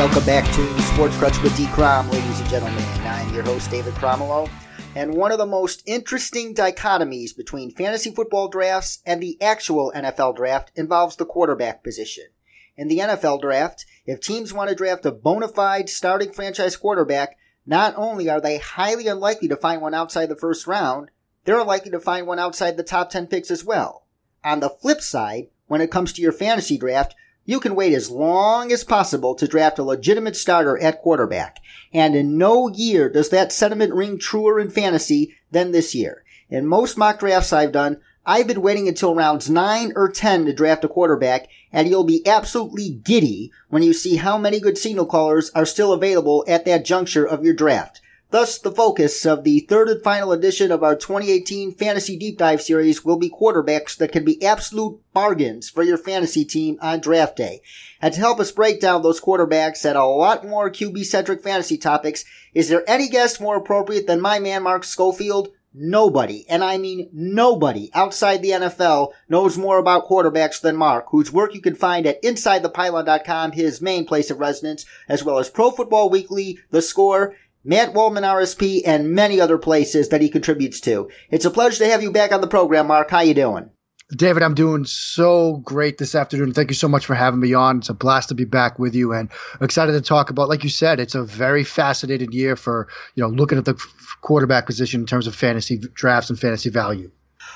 welcome back to Sports Crutch with D. Crom, ladies and gentlemen. I'm your host, David Cromwell. And one of the most interesting dichotomies between fantasy football drafts and the actual NFL draft involves the quarterback position. In the NFL draft, if teams want to draft a bona fide starting franchise quarterback, not only are they highly unlikely to find one outside the first round, they're unlikely to find one outside the top 10 picks as well. On the flip side, when it comes to your fantasy draft, you can wait as long as possible to draft a legitimate starter at quarterback. And in no year does that sentiment ring truer in fantasy than this year. In most mock drafts I've done, I've been waiting until rounds 9 or 10 to draft a quarterback, and you'll be absolutely giddy when you see how many good signal callers are still available at that juncture of your draft. Thus, the focus of the third and final edition of our 2018 Fantasy Deep Dive series will be quarterbacks that can be absolute bargains for your fantasy team on draft day. And to help us break down those quarterbacks and a lot more QB-centric fantasy topics, is there any guest more appropriate than my man Mark Schofield? Nobody, and I mean nobody outside the NFL knows more about quarterbacks than Mark, whose work you can find at InsideThePylon.com, his main place of residence, as well as Pro Football Weekly, The Score, Matt Waldman RSP, and many other places that he contributes to. It's a pleasure to have you back on the program, Mark. How you doing? David, I'm doing so great this afternoon. Thank you so much for having me on. It's a blast to be back with you and excited to talk about, like you said, it's a very fascinating year for, you know, looking at the quarterback position in terms of fantasy drafts and fantasy value.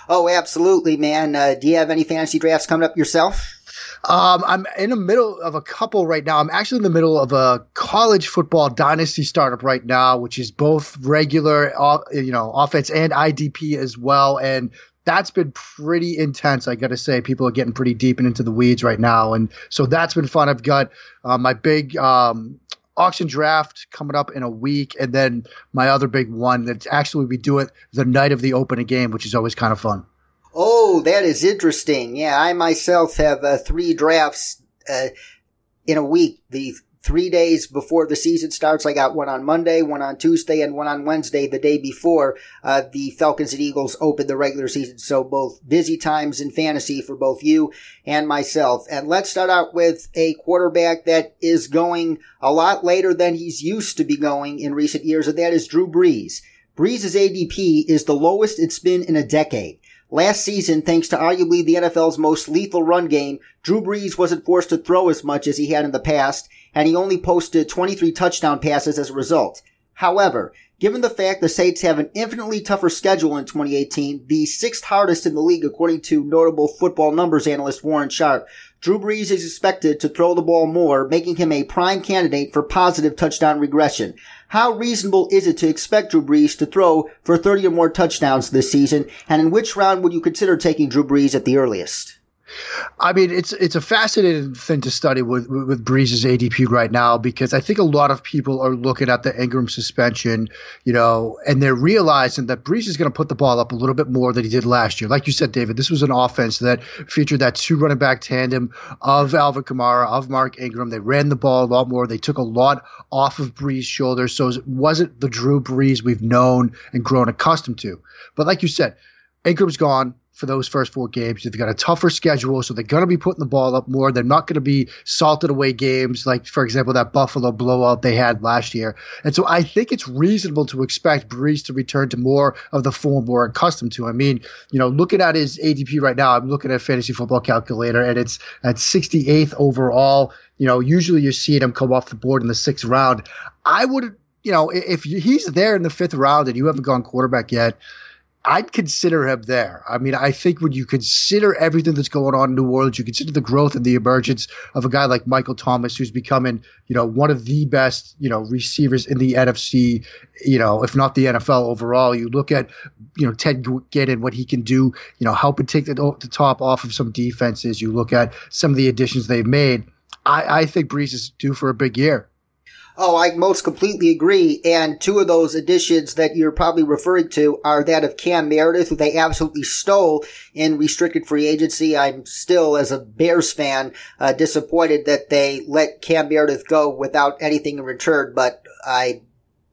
Oh, absolutely, man. Uh, do you have any fantasy drafts coming up yourself? Um, I'm in the middle of a couple right now. I'm actually in the middle of a college football dynasty startup right now, which is both regular, you know, offense and IDP as well. And that's been pretty intense. I got to say, people are getting pretty deep and into the weeds right now, and so that's been fun. I've got uh, my big um, auction draft coming up in a week, and then my other big one that actually we do it the night of the opening game, which is always kind of fun. Oh, that is interesting. Yeah, I myself have uh, three drafts uh, in a week. The three days before the season starts, I got one on Monday, one on Tuesday, and one on Wednesday, the day before uh, the Falcons and Eagles open the regular season. So both busy times in fantasy for both you and myself. And let's start out with a quarterback that is going a lot later than he's used to be going in recent years, and that is Drew Brees. Brees' ADP is the lowest it's been in a decade. Last season, thanks to arguably the NFL's most lethal run game, Drew Brees wasn't forced to throw as much as he had in the past, and he only posted 23 touchdown passes as a result. However, given the fact the Saints have an infinitely tougher schedule in 2018, the sixth hardest in the league according to notable football numbers analyst Warren Sharp, Drew Brees is expected to throw the ball more, making him a prime candidate for positive touchdown regression. How reasonable is it to expect Drew Brees to throw for 30 or more touchdowns this season? And in which round would you consider taking Drew Brees at the earliest? I mean, it's it's a fascinating thing to study with with Brees's ADP right now because I think a lot of people are looking at the Ingram suspension, you know, and they're realizing that Brees is going to put the ball up a little bit more than he did last year. Like you said, David, this was an offense that featured that two running back tandem of Alvin Kamara, of Mark Ingram. They ran the ball a lot more. They took a lot off of Brees' shoulders, so it wasn't the Drew Brees we've known and grown accustomed to. But like you said, Ingram's gone for those first four games. They've got a tougher schedule, so they're going to be putting the ball up more. They're not going to be salted away games like, for example, that Buffalo blowout they had last year. And so I think it's reasonable to expect Brees to return to more of the form we're accustomed to. I mean, you know, looking at his ADP right now, I'm looking at fantasy football calculator, and it's at 68th overall. You know, usually you're seeing him come off the board in the sixth round. I would, you know, if he's there in the fifth round and you haven't gone quarterback yet, I'd consider him there. I mean, I think when you consider everything that's going on in New Orleans, you consider the growth and the emergence of a guy like Michael Thomas, who's becoming, you know, one of the best, you know, receivers in the NFC, you know, if not the NFL overall. You look at, you know, Ted Ginn, and what he can do, you know, helping take the, the top off of some defenses. You look at some of the additions they've made. I, I think Brees is due for a big year. Oh, I most completely agree. And two of those additions that you're probably referring to are that of Cam Meredith, who they absolutely stole in restricted free agency. I'm still, as a Bears fan, uh, disappointed that they let Cam Meredith go without anything in return, but I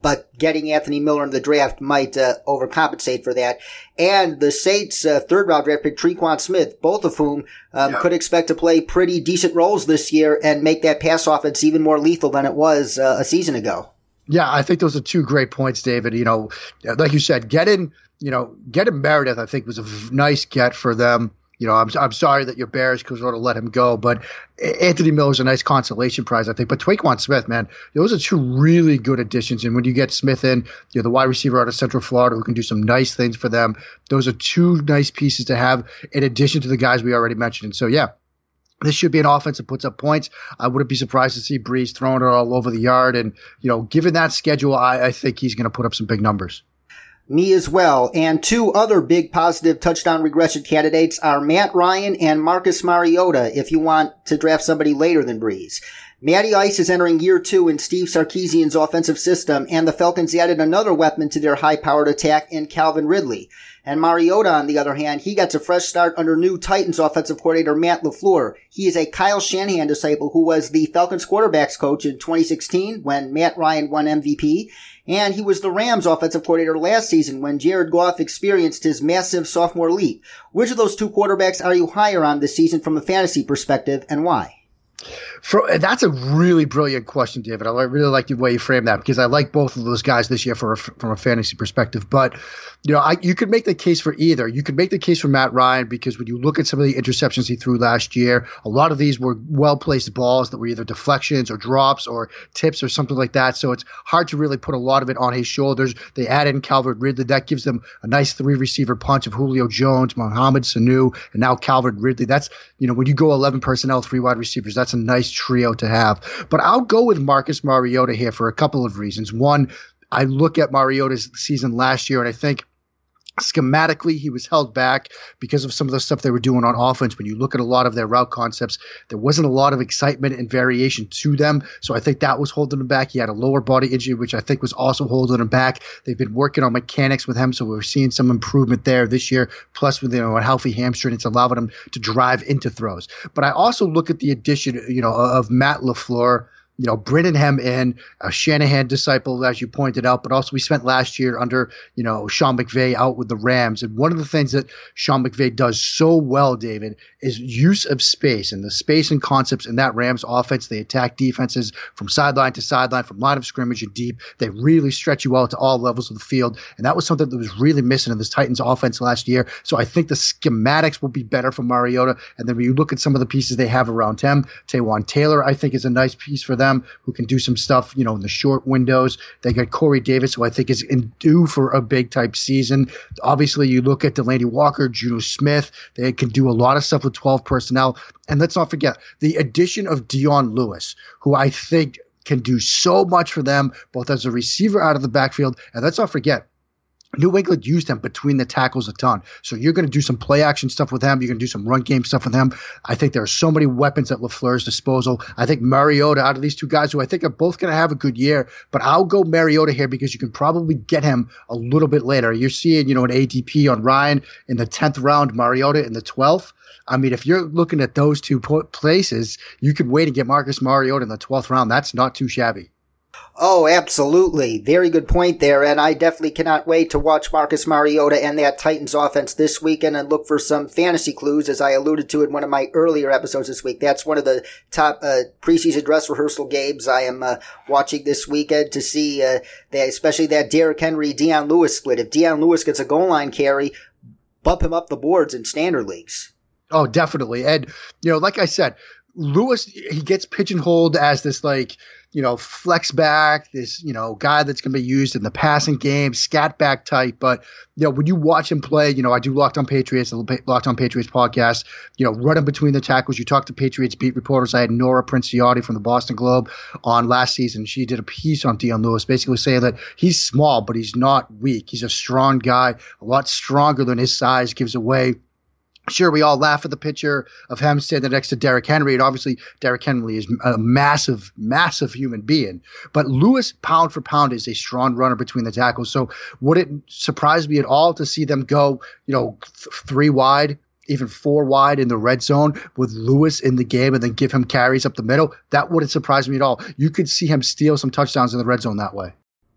but getting Anthony Miller in the draft might uh, overcompensate for that. And the Saints' uh, third round draft pick, Tre'Quan Smith, both of whom um, yeah. could expect to play pretty decent roles this year and make that pass offense even more lethal than it was uh, a season ago. Yeah, I think those are two great points, David. You know, like you said, getting you know getting Meredith, I think was a nice get for them. You know, I'm, I'm sorry that your Bears could sort of let him go, but Anthony Miller's a nice consolation prize, I think. But Tre'Quan Smith, man, those are two really good additions. And when you get Smith in, you know, the wide receiver out of Central Florida who can do some nice things for them, those are two nice pieces to have in addition to the guys we already mentioned. And so, yeah, this should be an offense that puts up points. I wouldn't be surprised to see Brees throwing it all over the yard. And, you know, given that schedule, I, I think he's going to put up some big numbers. Me as well. And two other big positive touchdown regression candidates are Matt Ryan and Marcus Mariota if you want to draft somebody later than Brees. Matty Ice is entering year two in Steve Sarkisian's offensive system, and the Falcons added another weapon to their high-powered attack in Calvin Ridley. And Mariota, on the other hand, he gets a fresh start under new Titans offensive coordinator Matt LaFleur. He is a Kyle Shanahan disciple who was the Falcons quarterbacks coach in 2016 when Matt Ryan won MVP. And he was the Rams offensive coordinator last season when Jared Goff experienced his massive sophomore leap. Which of those two quarterbacks are you higher on this season from a fantasy perspective and why? For, that's a really brilliant question, David. I really like the way you frame that because I like both of those guys this year for, from a fantasy perspective. But you know, I, you could make the case for either. You could make the case for Matt Ryan because when you look at some of the interceptions he threw last year, a lot of these were well placed balls that were either deflections or drops or tips or something like that. So it's hard to really put a lot of it on his shoulders. They add in Calvin Ridley. That gives them a nice three receiver punch of Julio Jones, Mohamed Sanu, and now Calvin Ridley. That's you know when you go 11 personnel, three wide receivers. That's a nice trio to have. But I'll go with Marcus Mariota here for a couple of reasons. One, I look at Mariota's season last year and I think schematically he was held back because of some of the stuff they were doing on offense. When you look at a lot of their route concepts there wasn't a lot of excitement and variation to them. So i think that was holding him back. He had a lower body injury which i think was also holding him back. They've been working on mechanics with him so we're seeing some improvement there this year plus with you know a healthy hamstring it's allowing him to drive into throws. But i also look at the addition you know of matt lafleur you know, Brittingham in, a uh, Shanahan disciple, as you pointed out, but also we spent last year under, you know, Sean McVay out with the Rams. And one of the things that Sean McVay does so well, David, is use of space and the space and concepts in that Rams offense. They attack defenses from sideline to sideline, from line of scrimmage and deep. They really stretch you out to all levels of the field. And that was something that was really missing in this Titans offense last year. So I think the schematics will be better for Mariota. And then when you look at some of the pieces they have around him, Taywan Taylor, I think, is a nice piece for them who can do some stuff, you know, in the short windows. They got Corey Davis, who I think is in due for a big type season. Obviously, you look at Delanie Walker, Jonnu Smith. They can do a lot of stuff with 12 personnel. And let's not forget the addition of Dion Lewis, who I think can do so much for them, both as a receiver out of the backfield. And let's not forget, New England used him between the tackles a ton. So you're going to do some play action stuff with him. You're going to do some run game stuff with him. I think there are so many weapons at LaFleur's disposal. I think Mariota, out of these two guys, who I think are both going to have a good year, but I'll go Mariota here because you can probably get him a little bit later. You're seeing, you know, an ADP on Ryan in the 10th round, Mariota in the 12th. I mean, if you're looking at those two places, you could wait and get Marcus Mariota in the 12th round. That's not too shabby. Oh, absolutely. Very good point there. And I definitely cannot wait to watch Marcus Mariota and that Titans offense this weekend and look for some fantasy clues, as I alluded to in one of my earlier episodes this week. That's one of the top uh, preseason dress rehearsal games I am uh, watching this weekend to see uh, that, especially that Derrick Henry, Dion Lewis split. If Dion Lewis gets a goal line carry, bump him up the boards in standard leagues. Oh, definitely. And, you know, like I said, Lewis, he gets pigeonholed as this, like, you know, flex back, this, you know, guy that's going to be used in the passing game, scat back type. But, you know, when you watch him play, you know, I do Locked on Patriots, the Locked on Patriots podcast, you know, running between the tackles. You talk to Patriots beat reporters. I had Nora Princiotti from the Boston Globe on last season. She did a piece on Dion Lewis, basically saying that he's small, but he's not weak. He's a strong guy, a lot stronger than his size gives away Sure, we all laugh at the picture of him standing next to Derrick Henry, and obviously Derrick Henry is a massive, massive human being. But Lewis, pound for pound, is a strong runner between the tackles. So would it surprise me at all to see them go, you know, th- three wide, even four wide in the red zone with Lewis in the game, and then give him carries up the middle? That wouldn't surprise me at all. You could see him steal some touchdowns in the red zone that way.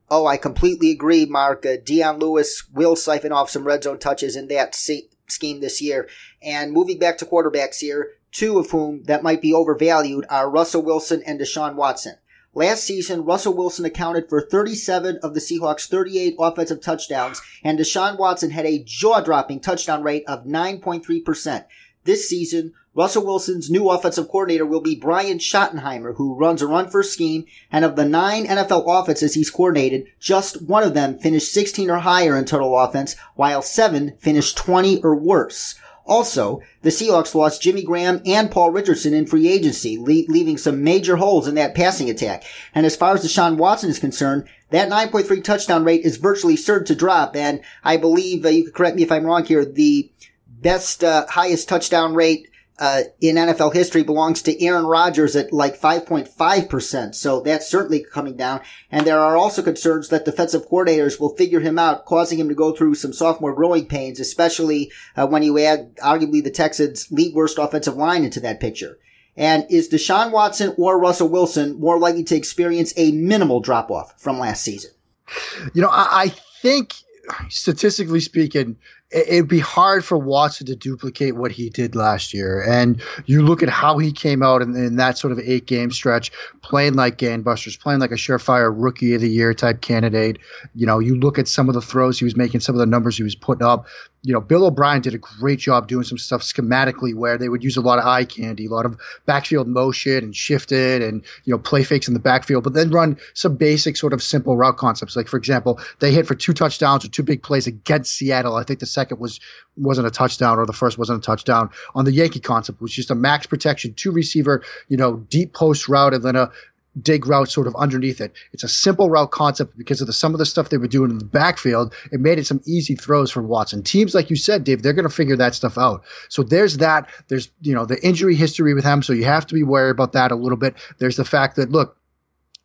Oh, I completely agree, Mark. Uh, Dion Lewis will siphon off some red zone touches in that se- scheme this year. And moving back to quarterbacks here, two of whom that might be overvalued are Russell Wilson and Deshaun Watson. Last season, Russell Wilson accounted for 37 of the Seahawks' 38 offensive touchdowns, and Deshaun Watson had a jaw-dropping touchdown rate of 9.3%. This season, Russell Wilson's new offensive coordinator will be Brian Schottenheimer, who runs a run first scheme, and of the nine NFL offenses he's coordinated, just one of them finished 16 or higher in total offense, while seven finished 20 or worse. Also, the Seahawks lost Jimmy Graham and Paul Richardson in free agency, le- leaving some major holes in that passing attack. And as far as Deshaun Watson is concerned, that 9.3 touchdown rate is virtually certain to drop. And I believe, uh, you could correct me if I'm wrong here, the best, uh, highest touchdown rate uh, in NFL history belongs to Aaron Rodgers at like 5.5%. So that's certainly coming down. And there are also concerns that defensive coordinators will figure him out, causing him to go through some sophomore growing pains, especially uh, when you add arguably the Texans' league worst offensive line into that picture. And is Deshaun Watson or Russell Wilson more likely to experience a minimal drop off from last season? You know, I, I think statistically speaking, it'd be hard for Watson to duplicate what he did last year. And you look at how he came out in, in, that sort of eight game stretch, playing like gangbusters, playing like a surefire rookie of the year type candidate. You know, you look at some of the throws he was making, some of the numbers he was putting up. You know, Bill O'Brien did a great job doing some stuff schematically where they would use a lot of eye candy, a lot of backfield motion and shifted and, you know, play fakes in the backfield, but then run some basic sort of simple route concepts. Like, for example, they hit for two touchdowns or two big plays against Seattle. I think the second was wasn't a touchdown or the first wasn't a touchdown on the Yankee concept, which was just a max protection, two receiver, you know, deep post route and then a dig route sort of underneath it. It's a simple route concept because of the some of the stuff they were doing in the backfield. It made it some easy throws for Watson. Teams like you said, Dave, they're going to figure that stuff out. So there's that. There's you know the injury history with him, so you have to be wary about that a little bit. There's the fact that look,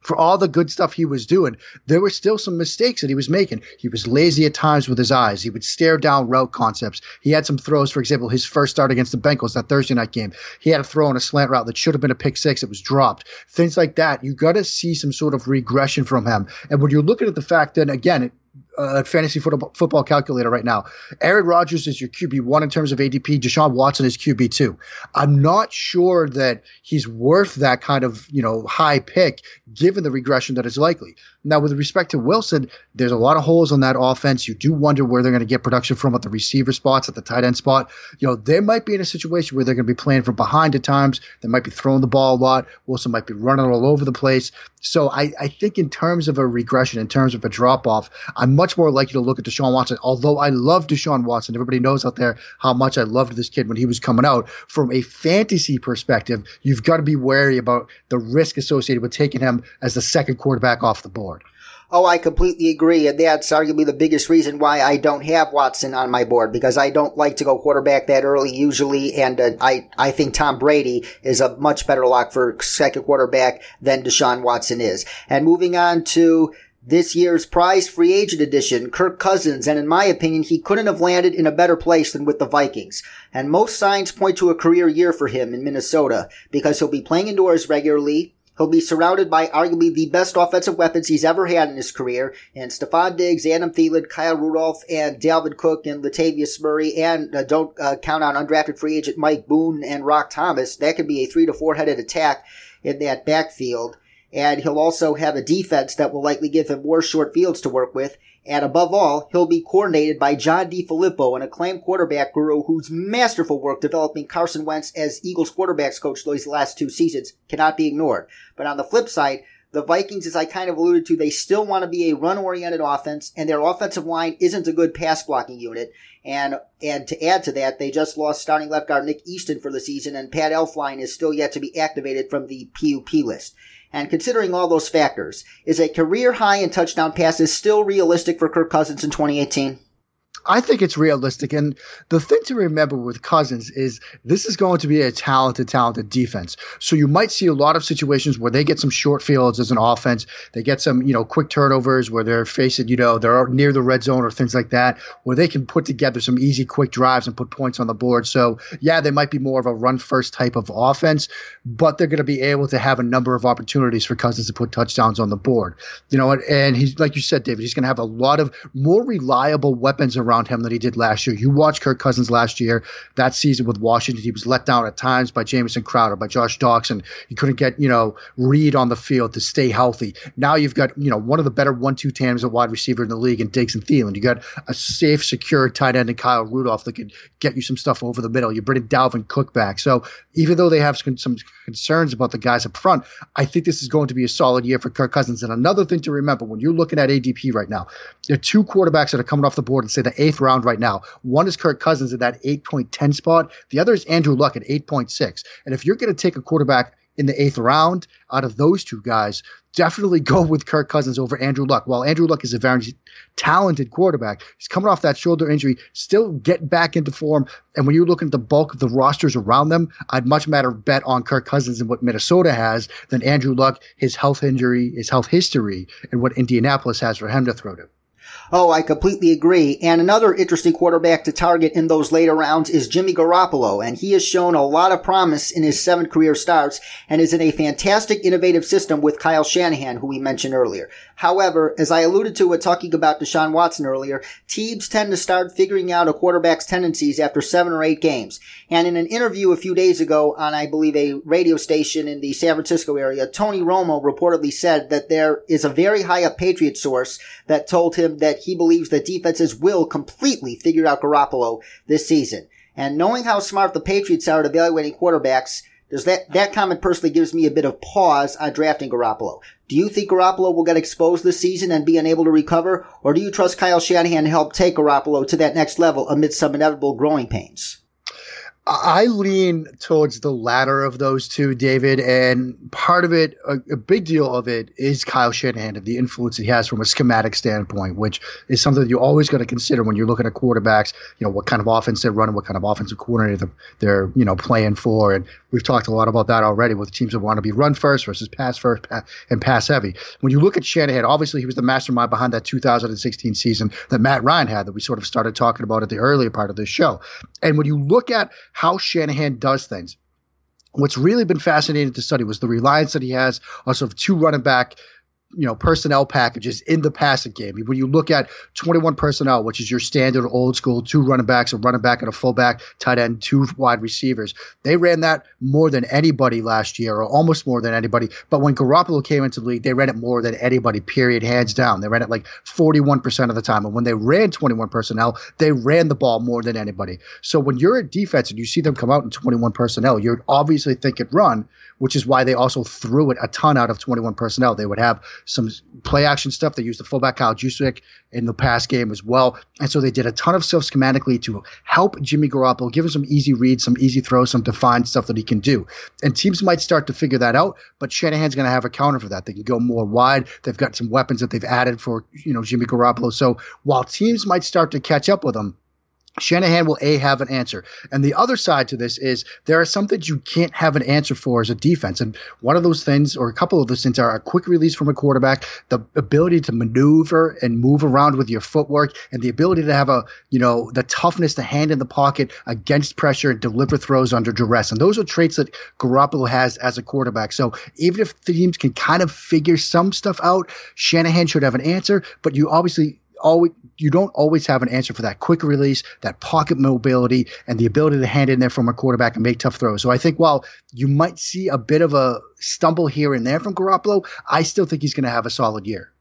for all the good stuff he was doing, there were still some mistakes that he was making. He was lazy at times with his eyes. He would stare down route concepts. He had some throws, for example, his first start against the Bengals that Thursday night game. He had a throw on a slant route that should have been a pick six. It was dropped. Things like that. You got to see some sort of regression from him. And when you're looking at the fact that, again, uh, fantasy football, football calculator right now. Aaron Rodgers is your QB one in terms of ADP. Deshaun Watson is QB two. I'm not sure that he's worth that kind of you know high pick given the regression that is likely. Now, with respect to Wilson, there's a lot of holes on that offense. You do wonder where they're going to get production from at the receiver spots, at the tight end spot. You know, they might be in a situation where they're going to be playing from behind at times. They might be throwing the ball a lot. Wilson might be running all over the place. So I, I think in terms of a regression, in terms of a drop off, I'm much more likely to look at Deshaun Watson. Although I love Deshaun Watson, everybody knows out there how much I loved this kid when he was coming out. From a fantasy perspective, you've got to be wary about the risk associated with taking him as the second quarterback off the board. Oh, I completely agree. And that's arguably the biggest reason why I don't have Watson on my board because I don't like to go quarterback that early usually. And uh, I, I think Tom Brady is a much better lock for second quarterback than Deshaun Watson is. And moving on to this year's prize free agent edition, Kirk Cousins, and in my opinion, he couldn't have landed in a better place than with the Vikings. And most signs point to a career year for him in Minnesota because he'll be playing indoors regularly. He'll be surrounded by arguably the best offensive weapons he's ever had in his career, and Stefon Diggs, Adam Thielen, Kyle Rudolph, and Dalvin Cook, and Latavius Murray, and uh, don't uh, count on undrafted free agent Mike Boone and Roc Thomas. That could be a three to four headed attack in that backfield. And he'll also have a defense that will likely give him more short fields to work with. And above all, he'll be coordinated by John DeFilippo, an acclaimed quarterback guru whose masterful work developing Carson Wentz as Eagles quarterbacks coach these last two seasons cannot be ignored. But on the flip side, the Vikings, as I kind of alluded to, they still want to be a run-oriented offense, and their offensive line isn't a good pass blocking unit. And and to add to that, they just lost starting left guard Nick Easton for the season, and Pat Elflein is still yet to be activated from the PUP list. And considering all those factors, is a career high in touchdown passes still realistic for Kirk Cousins in 2018? I think it's realistic. And the thing to remember with Cousins is this is going to be a talented, talented defense. So you might see a lot of situations where they get some short fields as an offense. They get some, you know, quick turnovers where they're facing, you know, they're near the red zone or things like that, where they can put together some easy, quick drives and put points on the board. So yeah, they might be more of a run first type of offense, but they're going to be able to have a number of opportunities for Cousins to put touchdowns on the board. You know, and he's, like you said, David, he's going to have a lot of more reliable weapons around around him than he did last year. You watch Kirk Cousins last year, that season with Washington, he was let down at times by Jamison Crowder, by Josh Doctson. He couldn't get, you know, Reed on the field to stay healthy. Now you've got, you know, one of the better one-two tandems at wide receiver in the league in Diggs and Thielen. You got a safe, secure tight end in Kyle Rudolph that could get you some stuff over the middle. You bring a Dalvin Cook back. So even though they have some, some concerns about the guys up front, I think this is going to be a solid year for Kirk Cousins. And another thing to remember when you're looking at ADP right now, there are two quarterbacks that are coming off the board and say the eighth round right now. One is Kirk Cousins at that 8.10 spot. The other is Andrew Luck at 8.6. And if you're going to take a quarterback in the eighth round out of those two guys, definitely go with Kirk Cousins over Andrew Luck. While Andrew Luck is a very talented quarterback, he's coming off that shoulder injury, still getting back into form. And when you look at the bulk of the rosters around them, I'd much rather bet on Kirk Cousins and what Minnesota has than Andrew Luck, his health injury, his health history, and what Indianapolis has for him to throw to. Oh, I completely agree. And another interesting quarterback to target in those later rounds is Jimmy Garoppolo, and he has shown a lot of promise in his seven career starts and is in a fantastic innovative system with Kyle Shanahan, who we mentioned earlier. However, as I alluded to when talking about Deshaun Watson earlier, teams tend to start figuring out a quarterback's tendencies after seven or eight games. And in an interview a few days ago on, I believe, a radio station in the San Francisco area, Tony Romo reportedly said that there is a very high up Patriot source that told him that he believes that defenses will completely figure out Garoppolo this season. And knowing how smart the Patriots are at evaluating quarterbacks, does that, that comment personally gives me a bit of pause on drafting Garoppolo. Do you think Garoppolo will get exposed this season and be unable to recover? Or do you trust Kyle Shanahan to help take Garoppolo to that next level amid some inevitable growing pains? I lean towards the latter of those two, David. And part of it, a, a, big deal of it, is Kyle Shanahan and the influence he has from a schematic standpoint, which is something that you always got to consider when you're looking at quarterbacks. You know what kind of offense they're running, what kind of offensive coordinator they're, they're you know playing for, and we've talked a lot about that already with teams that want to be run first versus pass first and pass heavy. When you look at Shanahan, obviously he was the mastermind behind that 2016 season that Matt Ryan had that we sort of started talking about at the earlier part of this show. And when you look at how Shanahan does things. What's really been fascinating to study was the reliance that he has on sort of two running back you know personnel packages in the passing game. When you look at 21 personnel, which is your standard old school two running backs, a running back and a fullback, tight end, two wide receivers, they ran that more than anybody last year, or almost more than anybody. But when Garoppolo came into the league, they ran it more than anybody. Period, hands down. They ran it like 41% of the time. And when they ran 21 personnel, they ran the ball more than anybody. So when you're a defense and you see them come out in 21 personnel, you're obviously thinking run, which is why they also threw it a ton out of 21 personnel. They would have some play action stuff. They used the fullback Kyle Juszczyk in the pass game as well. And so they did a ton of stuff schematically to help Jimmy Garoppolo, give him some easy reads, some easy throws, some defined stuff that he can do. And teams might start to figure that out, but Shanahan's going to have a counter for that. They can go more wide. They've got some weapons that they've added for, you know, Jimmy Garoppolo. So while teams might start to catch up with him, Shanahan will A have an answer. And the other side to this is there are some things you can't have an answer for as a defense. And one of those things, or a couple of those things, are a quick release from a quarterback, the ability to maneuver and move around with your footwork, and the ability to have a, you know, the toughness to hand in the pocket against pressure and deliver throws under duress. And those are traits that Garoppolo has as a quarterback. So even if teams can kind of figure some stuff out, Shanahan should have an answer, but you obviously always you don't always have an answer for that quick release, that pocket mobility, and the ability to hand in there from a quarterback and make tough throws. So I think while you might see a bit of a stumble here and there from Garoppolo, I still think he's going to have a solid year.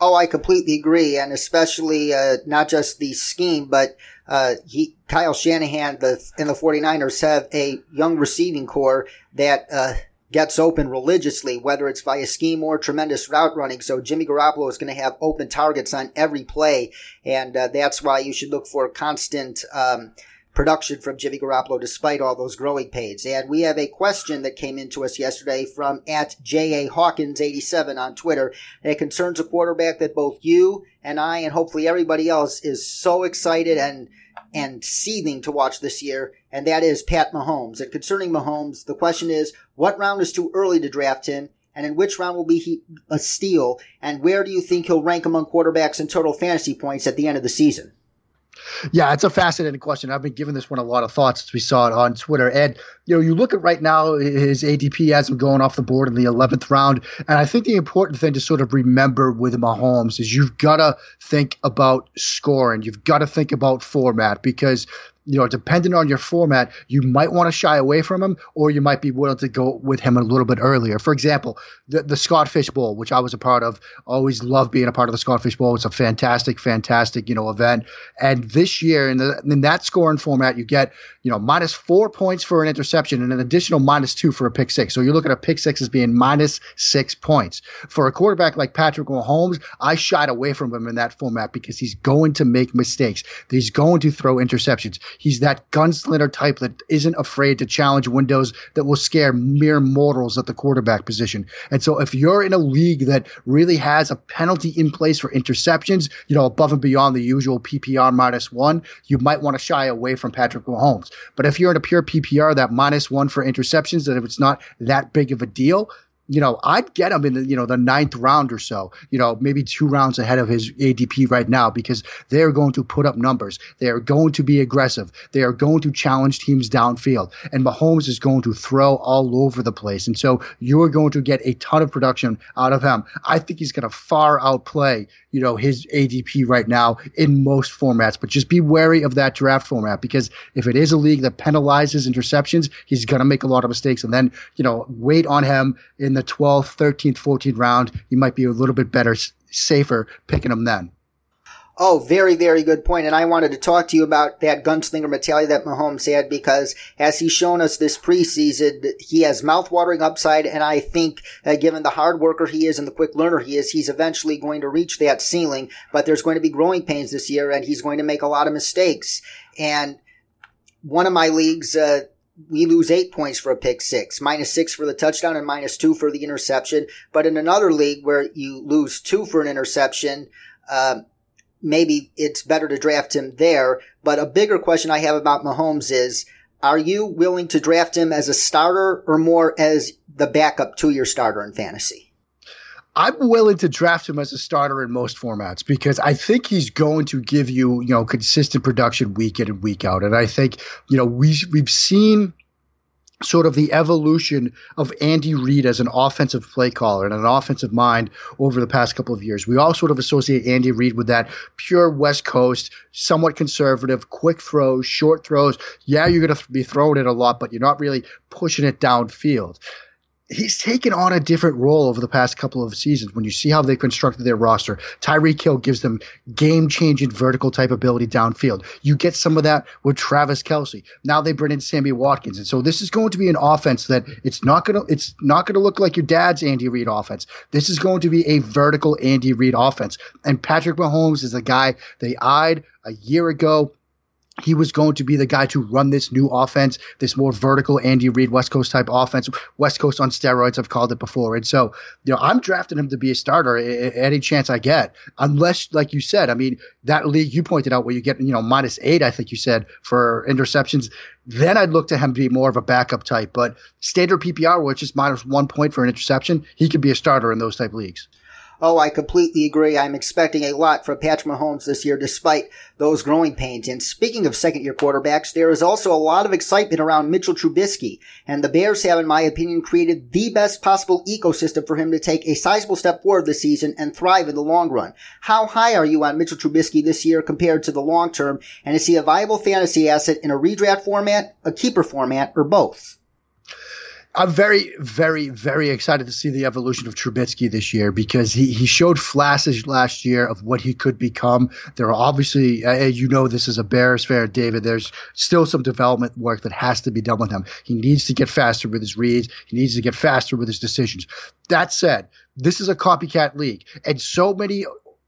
Oh, I completely agree, and especially uh, not just the scheme, but uh, he, Kyle Shanahan the, and the 49ers have a young receiving corps that uh, gets open religiously, whether it's via scheme or tremendous route running. So Jimmy Garoppolo is going to have open targets on every play, and uh, that's why you should look for constant. Um, production from Jimmy Garoppolo despite all those growing pains. And we have a question that came into us yesterday from at J.A. Hawkins87 on Twitter. And it concerns a quarterback that both you and I and hopefully everybody else is so excited and and seething to watch this year, and that is Pat Mahomes. And concerning Mahomes, the question is, what round is too early to draft him? And in which round will be he, a steal? And where do you think he'll rank among quarterbacks in total fantasy points at the end of the season? Yeah, it's a fascinating question. I've been giving this one a lot of thoughts since we saw it on Twitter. And, you know, you look at right now, his ADP has him going off the board in the 11th round. And I think the important thing to sort of remember with Mahomes is you've got to think about scoring. You've got to think about format because you know, depending on your format, you might want to shy away from him, or you might be willing to go with him a little bit earlier. For example, the the Scott Fish Bowl, which I was a part of, always loved being a part of the Scott Fish Bowl. It's a fantastic, fantastic, you know, event. And this year, in the in that scoring format, you get you know minus four points for an interception and an additional minus two for a pick six. So you're looking at a pick six as being minus six points for a quarterback like Patrick Mahomes. I shied away from him in that format because he's going to make mistakes. He's going to throw interceptions He's that gunslinger type that isn't afraid to challenge windows that will scare mere mortals at the quarterback position. And so if you're in a league that really has a penalty in place for interceptions, you know, above and beyond the usual PPR minus one, you might want to shy away from Patrick Mahomes. But if you're in a pure PPR, that minus one for interceptions, that if it's not that big of a deal, you know, I'd get him in the, you know, the ninth round or so, you know, maybe two rounds ahead of his ADP right now because they're going to put up numbers. They are going to be aggressive. They are going to challenge teams downfield. And Mahomes is going to throw all over the place. And so you're going to get a ton of production out of him. I think he's going to far outplay, you know, his ADP right now in most formats. But just be wary of that draft format because if it is a league that penalizes interceptions, he's going to make a lot of mistakes. And then, you know, wait on him in the the 12th, 13th, 14th round, you might be a little bit better, safer picking him then. Oh, very, very good point. And I wanted to talk to you about that gunslinger mentality that Mahomes had because as he's shown us this preseason, he has mouthwatering upside. And I think uh, given the hard worker he is and the quick learner he is, he's eventually going to reach that ceiling. But there's going to be growing pains this year and he's going to make a lot of mistakes. And one of my leagues, uh, we lose eight points for a pick six, minus six for the touchdown and minus two for the interception. But in another league where you lose two for an interception, um, maybe it's better to draft him there. But a bigger question I have about Mahomes is, are you willing to draft him as a starter or more as the backup to your starter in fantasy? I'm willing to draft him as a starter in most formats because I think he's going to give you, you know, consistent production week in and week out. And I think, you know, we we've seen sort of the evolution of Andy Reid as an offensive play caller and an offensive mind over the past couple of years. We all sort of associate Andy Reid with that pure West Coast, somewhat conservative, quick throws, short throws. Yeah, you're going to be throwing it a lot, but you're not really pushing it downfield he's taken on a different role over the past couple of seasons. When you see how they constructed their roster, Tyreek Hill gives them game changing vertical type ability downfield. You get some of that with Travis Kelce. Now they bring in Sammy Watkins, and so this is going to be an offense that it's not gonna it's not gonna look like your dad's Andy Reid offense. This is going to be a vertical Andy Reid offense, and Patrick Mahomes is a guy they eyed a year ago he was going to be the guy to run this new offense, this more vertical Andy Reid West Coast type offense. West Coast on steroids, I've called it before. And so, you know, I'm drafting him to be a starter any chance I get, unless, like you said, I mean, that league you pointed out where you get, you know, minus eight, I think you said, for interceptions. Then I'd look to him to be more of a backup type. But standard PPR, which is minus one point for an interception, he could be a starter in those type leagues. Oh, I completely agree. I'm expecting a lot from Patrick Mahomes this year, despite those growing pains. And speaking of second year quarterbacks, there is also a lot of excitement around Mitchell Trubisky. And the Bears have, in my opinion, created the best possible ecosystem for him to take a sizable step forward this season and thrive in the long run. How high are you on Mitchell Trubisky this year compared to the long term? And is he a viable fantasy asset in a redraft format, a keeper format, or both? I'm very, very, very excited to see the evolution of Trubisky this year because he, he showed flashes last year of what he could become. There are obviously, uh, you know, this is a Bears fair, David. There's still some development work that has to be done with him. He needs to get faster with his reads. He needs to get faster with his decisions. That said, this is a copycat league, and so many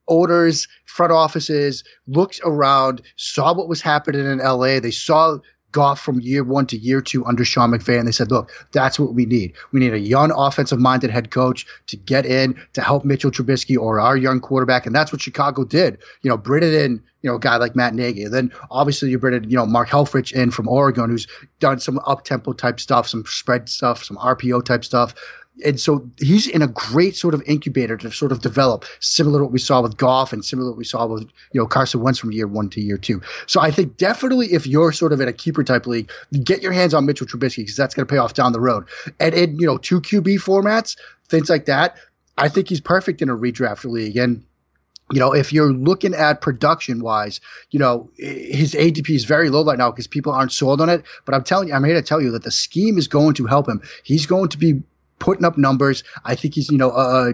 owners, front offices looked around, saw what was happening in LA. They saw Goff from year one to year two under Sean McVay, and they said, "Look, that's what we need. We need a young, offensive-minded head coach to get in to help Mitchell Trubisky or our young quarterback." And that's what Chicago did. You know, bring it in. You know, a guy like Matt Nagy. And then obviously you bring in, you know, Mark Helfrich in from Oregon, who's done some up-tempo type stuff, some spread stuff, some RPO type stuff and so he's in a great sort of incubator to sort of develop, similar to what we saw with Goff and similar to what we saw with you know Carson Wentz from year one to year two. So I think definitely if you're sort of in a keeper type league, get your hands on Mitchell Trubisky because that's going to pay off down the road. And in you know two QB formats, things like that, I think he's perfect in a redraft league. And you know, if you're looking at production wise, you know, his ADP is very low right now because people aren't sold on it. But I'm telling you, I'm here to tell you that the scheme is going to help him. He's going to be putting up numbers. I think he's, you know, a,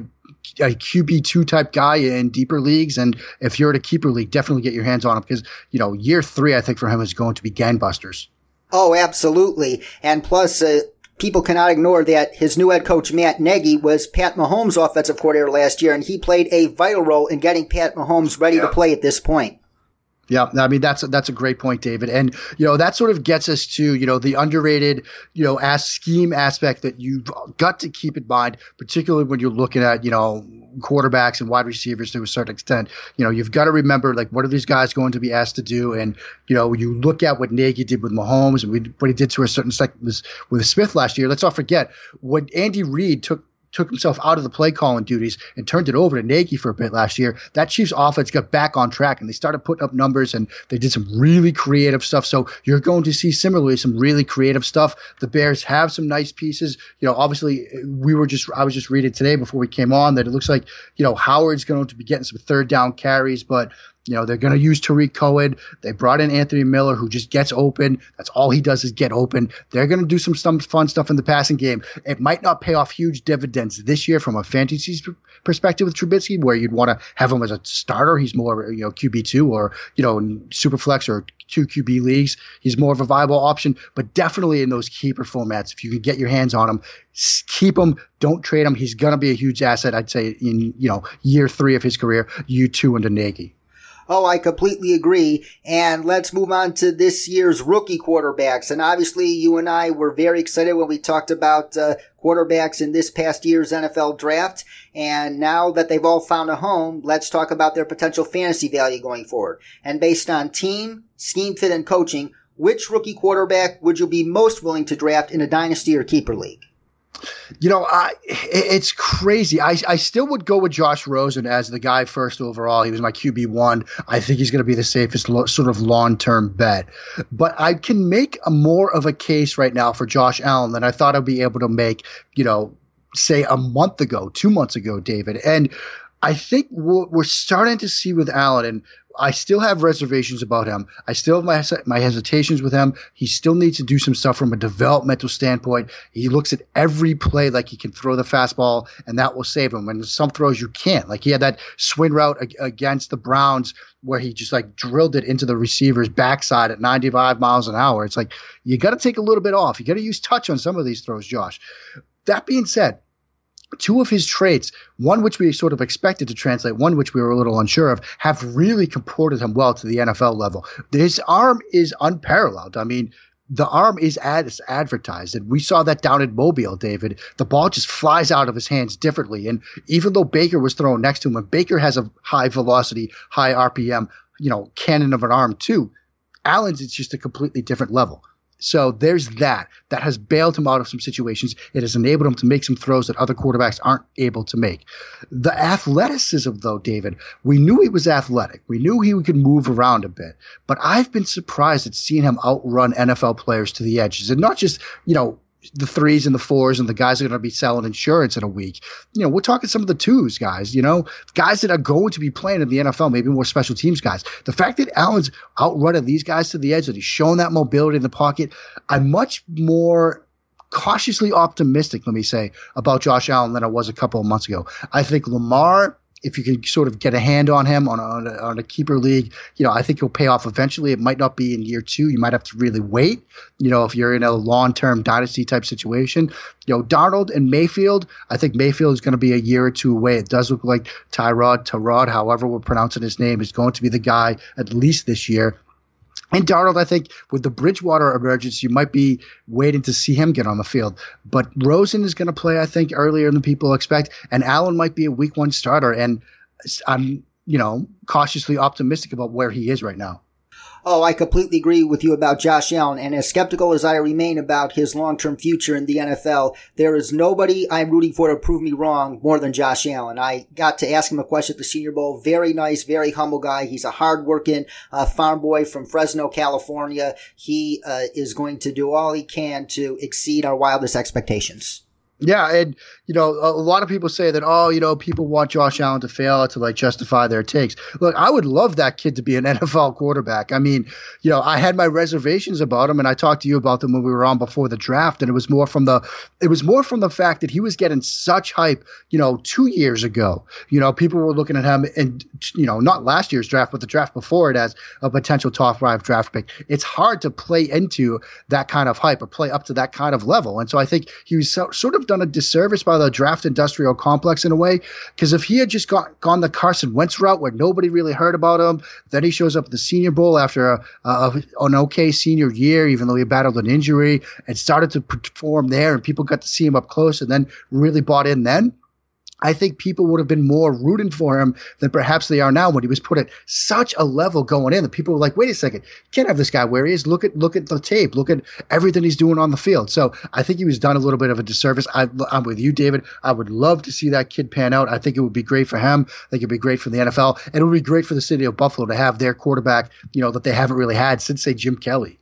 a QB2 type guy in deeper leagues. And if you're at a keeper league, definitely get your hands on him because, you know, year three, I think for him is going to be gangbusters. Oh, absolutely. And plus, uh, people cannot ignore that his new head coach, Matt Nagy, was Pat Mahomes' offensive coordinator last year, and he played a vital role in getting Pat Mahomes ready yeah. to play at this point. Yeah, I mean that's that's a great point, David, and you know that sort of gets us to you know the underrated you know as scheme aspect that you've got to keep in mind, particularly when you're looking at you know quarterbacks and wide receivers to a certain extent. You know you've got to remember like what are these guys going to be asked to do, and you know you look at what Nagy did with Mahomes and what he did to a certain extent with Smith last year. Let's not forget what Andy Reid took took himself out of the play calling duties and turned it over to Nagy for a bit last year, that Chiefs offense got back on track and they started putting up numbers and they did some really creative stuff. So you're going to see similarly some really creative stuff. The Bears have some nice pieces. You know, obviously we were just I was just reading today before we came on that it looks like, you know, Howard's going to be getting some third down carries, but you know, they're going to use Tarik Cohen. They brought in Anthony Miller, who just gets open. That's all he does is get open. They're going to do some, some fun stuff in the passing game. It might not pay off huge dividends this year from a fantasy perspective with Trubisky, where you'd want to have him as a starter. He's more, you know, QB2 or, you know, super flex or two QB leagues. He's more of a viable option, but definitely in those keeper formats, if you can get your hands on him, keep him, don't trade him. He's going to be a huge asset, I'd say, in, you know, year three of his career, you two under Nagy. Oh, I completely agree. And let's move on to this year's rookie quarterbacks. And obviously, you and I were very excited when we talked about uh, quarterbacks in this past year's NFL draft. And now that they've all found a home, let's talk about their potential fantasy value going forward. And based on team, scheme fit, and coaching, which rookie quarterback would you be most willing to draft in a dynasty or keeper league? You know, I, it's crazy. I, I still would go with Josh Rosen as the guy first overall. He was my QB one. I think he's going to be the safest lo- sort of long term bet. But I can make a more of a case right now for Josh Allen than I thought I'd be able to make. You know, say a month ago, two months ago, David. And I think what we're starting to see with Allen, and I still have reservations about him. I still have my my hesitations with him. He still needs to do some stuff from a developmental standpoint. He looks at every play like he can throw the fastball, and that will save him. And some throws you can't. Like he had that swing route against the Browns where he just like drilled it into the receiver's backside at 95 miles an hour. It's like you got to take a little bit off. You got to use touch on some of these throws, Josh. That being said, two of his traits, one which we sort of expected to translate, one which we were a little unsure of, have really comported him well to the NFL level. His arm is unparalleled. I mean, the arm is as advertised. And we saw that down in Mobile, David. The ball just flies out of his hands differently. And even though Baker was thrown next to him, and Baker has a high velocity, high RPM, you know, cannon of an arm too, Allen's is just a completely different level. So there's that. That has bailed him out of some situations. It has enabled him to make some throws that other quarterbacks aren't able to make. The athleticism, though, David, we knew he was athletic. We knew he could move around a bit. But I've been surprised at seeing him outrun NFL players to the edges. And not just, you know, the threes and the fours and the guys are going to be selling insurance in a week. You know, we're talking some of the twos guys, you know, guys that are going to be playing in the NFL, maybe more special teams guys. The fact that Allen's outrunning these guys to the edge, that he's shown that mobility in the pocket, I'm much more cautiously optimistic, let me say, about Josh Allen than I was a couple of months ago. I think Lamar if you can sort of get a hand on him on a, on a, on a keeper league, you know, I think he'll pay off eventually. It might not be in year two. You might have to really wait. You know, if you're in a long term dynasty type situation, you know, Darnold and Mayfield. I think Mayfield is going to be a year or two away. It does look like Tyrod, Tyrod, however we're pronouncing his name, is going to be the guy at least this year. And Darnold, I think with the Bridgewater emergence, you might be waiting to see him get on the field. But Rosen is going to play, I think, earlier than people expect. And Allen might be a week one starter. And I'm, you know, cautiously optimistic about where he is right now. Oh, I completely agree with you about Josh Allen. And as skeptical as I remain about his long term future in the NFL, there is nobody I'm rooting for to prove me wrong more than Josh Allen. I got to ask him a question at the Senior Bowl. Very nice, very humble guy. He's a hardworking uh, farm boy from Fresno, California. He uh, is going to do all he can to exceed our wildest expectations. Yeah, and you know, a lot of people say that, oh, you know, people want Josh Allen to fail to like justify their takes. Look, I would love that kid to be an NFL quarterback. I mean, you know, I had my reservations about him, and I talked to you about them when we were on before the draft, and it was more from the, it was more from the fact that he was getting such hype, you know, two years ago. You know, people were looking at him, and you know, not last year's draft, but the draft before it as a potential top five draft pick. It's hard to play into that kind of hype or play up to that kind of level, and so I think he was so, sort of done a disservice by the draft industrial complex in a way. Because if he had just got, gone the Carson Wentz route where nobody really heard about him, then he shows up at the Senior Bowl after a, a, an okay senior year, even though he battled an injury, and started to perform there, and people got to see him up close, and then really bought in then. I think people would have been more rooting for him than perhaps they are now when he was put at such a level going in that people were like, wait a second, can't have this guy where he is. Look at look at the tape. Look at everything he's doing on the field. So I think he was done a little bit of a disservice. I, am with you, David. I would love to see that kid pan out. I think it would be great for him. I think it'd be great for the NFL. And it would be great for the city of Buffalo to have their quarterback, you know, that they haven't really had since say Jim Kelly.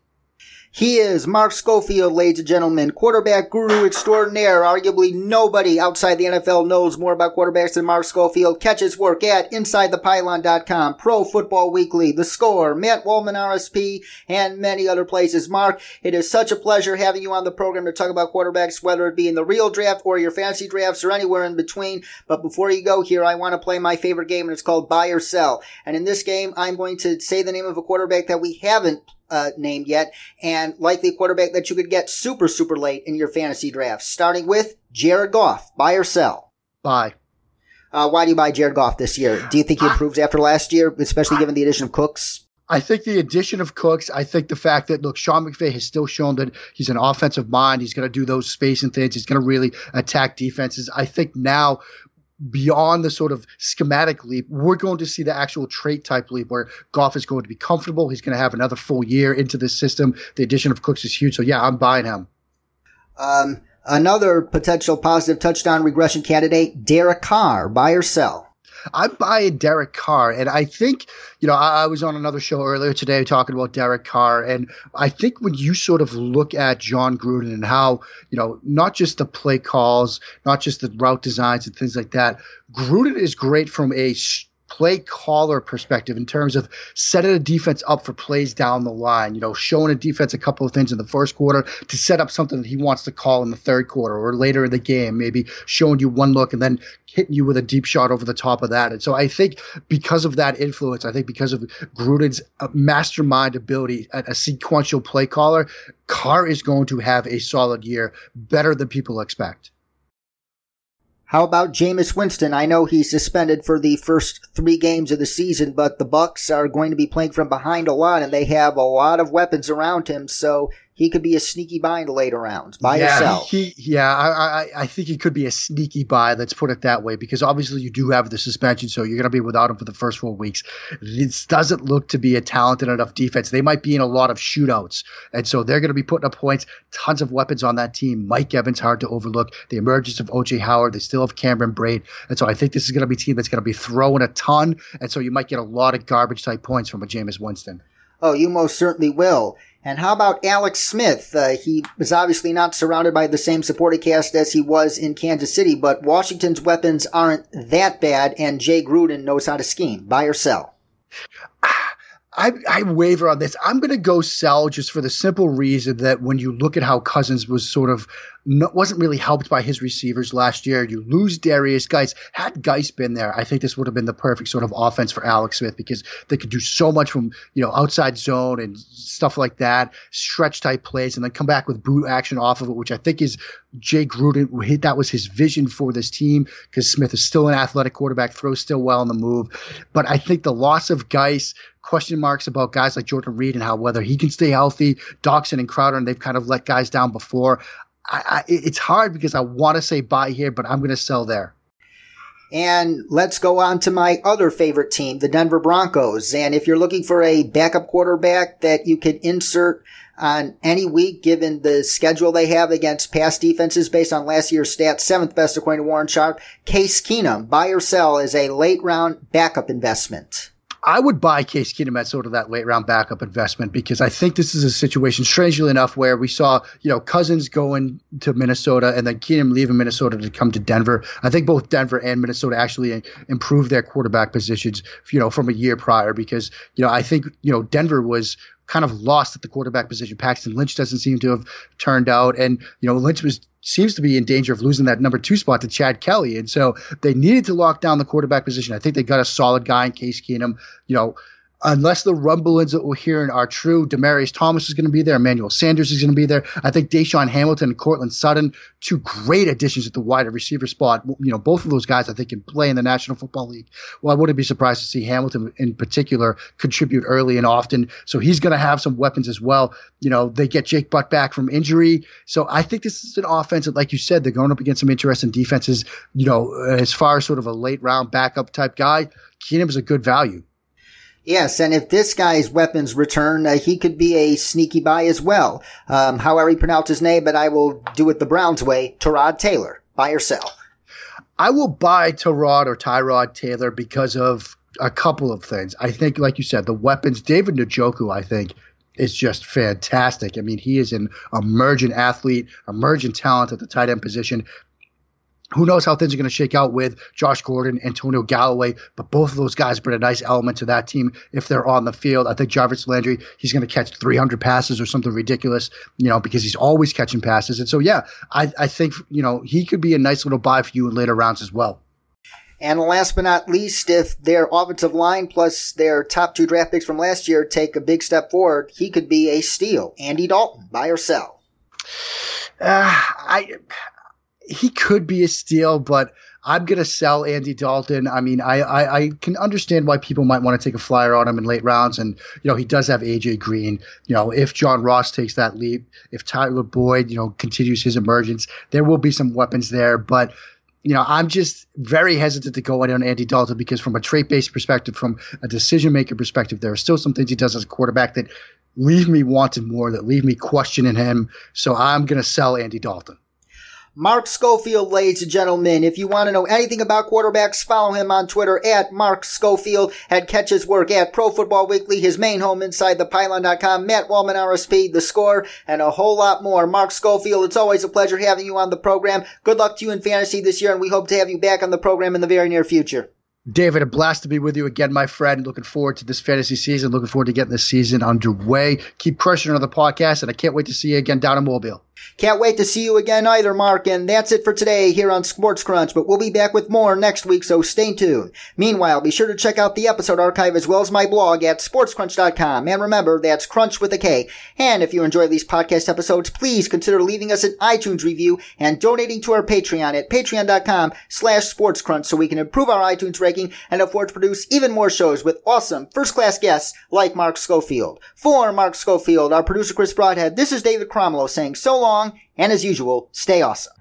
He is Mark Schofield, ladies and gentlemen, quarterback guru extraordinaire. Arguably nobody outside the NFL knows more about quarterbacks than Mark Schofield. Catch his work at InsideThePylon.com, Pro Football Weekly, The Score, Matt Waldman RSP, and many other places. Mark, it is such a pleasure having you on the program to talk about quarterbacks, whether it be in the real draft or your fantasy drafts or anywhere in between. But before you go here, I want to play my favorite game, and it's called Buy or Sell. And in this game, I'm going to say the name of a quarterback that we haven't uh, named yet, and likely quarterback that you could get super, super late in your fantasy drafts. Starting with Jared Goff, buy or sell? Buy. Uh, why do you buy Jared Goff this year? Do you think he improves after last year, especially given the addition of Cooks? I think the addition of Cooks, I think the fact that look, Sean McVay has still shown that he's an offensive mind. He's going to do those spacing things. He's going to really attack defenses. I think now beyond the sort of schematic leap, we're going to see the actual trait type leap where Goff is going to be comfortable. He's going to have another full year into this system. The addition of Cooks is huge. So yeah, I'm buying him. Um, another potential positive touchdown regression candidate, Derek Carr, buy or sell? I'm buying Derek Carr, and I think you know I, I, was on another show earlier today talking about Derek Carr, and I think when you sort of look at Jon Gruden and how you know not just the play calls, not just the route designs and things like that, Gruden is great from a play caller perspective in terms of setting a defense up for plays down the line, you know, showing a defense a couple of things in the first quarter to set up something that he wants to call in the third quarter or later in the game, maybe showing you one look and then hitting you with a deep shot over the top of that. And so I think because of that influence, I think because of Gruden's uh, mastermind ability at a sequential play caller, Carr is going to have a solid year, better than people expect. How about Jameis Winston? I know he's suspended for the first three games of the season, but the Bucs are going to be playing from behind a lot, and they have a lot of weapons around him. So he could be a sneaky buy in the later rounds. Buy yeah, sell? He, yeah, I, I, I think he could be a sneaky buy. Let's put it that way, because obviously you do have the suspension, so you're going to be without him for the first four weeks. This doesn't look to be a talented enough defense. They might be in a lot of shootouts, and so they're going to be putting up points. Tons of weapons on that team. Mike Evans hard to overlook. The emergence of OJ Howard. They still have Cameron Brate, and so I think this is going to be a team that's going to be throwing a ton, and so you might get a lot of garbage type points from a Jameis Winston. Oh, you most certainly will. And how about Alex Smith? Uh, he was obviously not surrounded by the same supporting cast as he was in Kansas City, but Washington's weapons aren't that bad, and Jay Gruden knows how to scheme. Buy or sell? I, I waver on this. I'm going to go sell just for the simple reason that when you look at how Cousins was sort of no, wasn't really helped by his receivers last year. You lose Derrius Guice. Had Guice been there, I think this would have been the perfect sort of offense for Alex Smith because they could do so much from you know outside zone and stuff like that, stretch type plays, and then come back with boot action off of it, which I think is Jay Gruden. That was his vision for this team because Smith is still an athletic quarterback, throws still well on the move. But I think the loss of Guice question marks about guys like Jordan Reed and how whether he can stay healthy. Doctson and Crowder, and they've kind of let guys down before. I, I, it's hard because I want to say buy here, but I'm going to sell there. And let's go on to my other favorite team, the Denver Broncos. And if you're looking for a backup quarterback that you could insert on any week, given the schedule they have against past defenses based on last year's stats, seventh best according to Warren Sharp, Case Keenum, buy or sell as a late round backup investment. I would buy Case Keenum at sort of that late round backup investment because I think this is a situation, strangely enough, where we saw, you know, Cousins going to Minnesota and then Keenum leaving Minnesota to come to Denver. I think both Denver and Minnesota actually improved their quarterback positions, you know, from a year prior because, you know, I think, you know, Denver was kind of lost at the quarterback position. Paxton Lynch doesn't seem to have turned out, and you know Lynch was seems to be in danger of losing that number two spot to Chad Kelly, and so they needed to lock down the quarterback position. I think they got a solid guy in Case Keenum. You know, unless the rumblings that we're hearing are true, Demaryius Thomas is going to be there, Emmanuel Sanders is going to be there. I think DaeSean Hamilton and Courtland Sutton, two great additions at the wide receiver spot. You know, both of those guys I think can play in the National Football League. Well, I wouldn't be surprised to see Hamilton in particular contribute early and often. So he's going to have some weapons as well. You know, they get Jake Butt back from injury. So I think this is an offense that, like you said, they're going up against some interesting defenses. You know, as far as sort of a late round backup type guy, Keenum is a good value. Yes, and if this guy's weapons return, uh, he could be a sneaky buy as well. Um, however you pronounce his name, but I will do it the Browns way. Tyrod Taylor, buy or sell? I will buy Tyrod or Tyrod Taylor because of a couple of things. I think, like you said, the weapons. David Njoku, I think, is just fantastic. I mean, he is an emergent athlete, emergent talent at the tight end position who knows how things are going to shake out with Josh Gordon, Antonio Callaway, but both of those guys bring a nice element to that team if they're on the field. I think Jarvis Landry, he's going to catch 300 passes or something ridiculous, you know, because he's always catching passes. And so, yeah, I, I think, you know, he could be a nice little buy for you in later rounds as well. And last but not least, if their offensive line plus their top two draft picks from last year take a big step forward, he could be a steal. Andy Dalton, buy or sell? Uh, I he could be a steal, but I'm going to sell Andy Dalton. I mean, I, I, I, can understand why people might want to take a flyer on him in late rounds. And, you know, he does have AJ Green. You know, if John Ross takes that leap, if Tyler Boyd, you know, continues his emergence, there will be some weapons there. But, you know, I'm just very hesitant to go in on Andy Dalton because from a trait based perspective, from a decision maker perspective, there are still some things he does as a quarterback that leave me wanting more, that leave me questioning him. So I'm going to sell Andy Dalton. Mark Schofield, ladies and gentlemen. If you want to know anything about quarterbacks, follow him on Twitter at Mark Schofield, at Catch His Work at Pro Football Weekly, his main home inside the pylon.com, Matt Waldman, RSP, The Score, and a whole lot more. Mark Schofield, it's always a pleasure having you on the program. Good luck to you in fantasy this year, and we hope to have you back on the program in the very near future. David, a blast to be with you again, my friend. Looking forward to this fantasy season. Looking forward to getting this season underway. Keep crushing on the podcast, and I can't wait to see you again down in Mobile. Can't wait to see you again either, Mark. And that's it for today here on Sports Crunch, but we'll be back with more next week, so stay tuned. Meanwhile, be sure to check out the episode archive as well as my blog at sportscrunch.com. And remember, that's crunch with a K. And if you enjoy these podcast episodes, please consider leaving us an iTunes review and donating to our Patreon at patreon.com slash sportscrunch so we can improve our iTunes ranking and afford to produce even more shows with awesome first-class guests like Mark Schofield. For Mark Schofield, our producer Chris Broadhead, this is David Cromwell saying so long long, and as usual, stay awesome.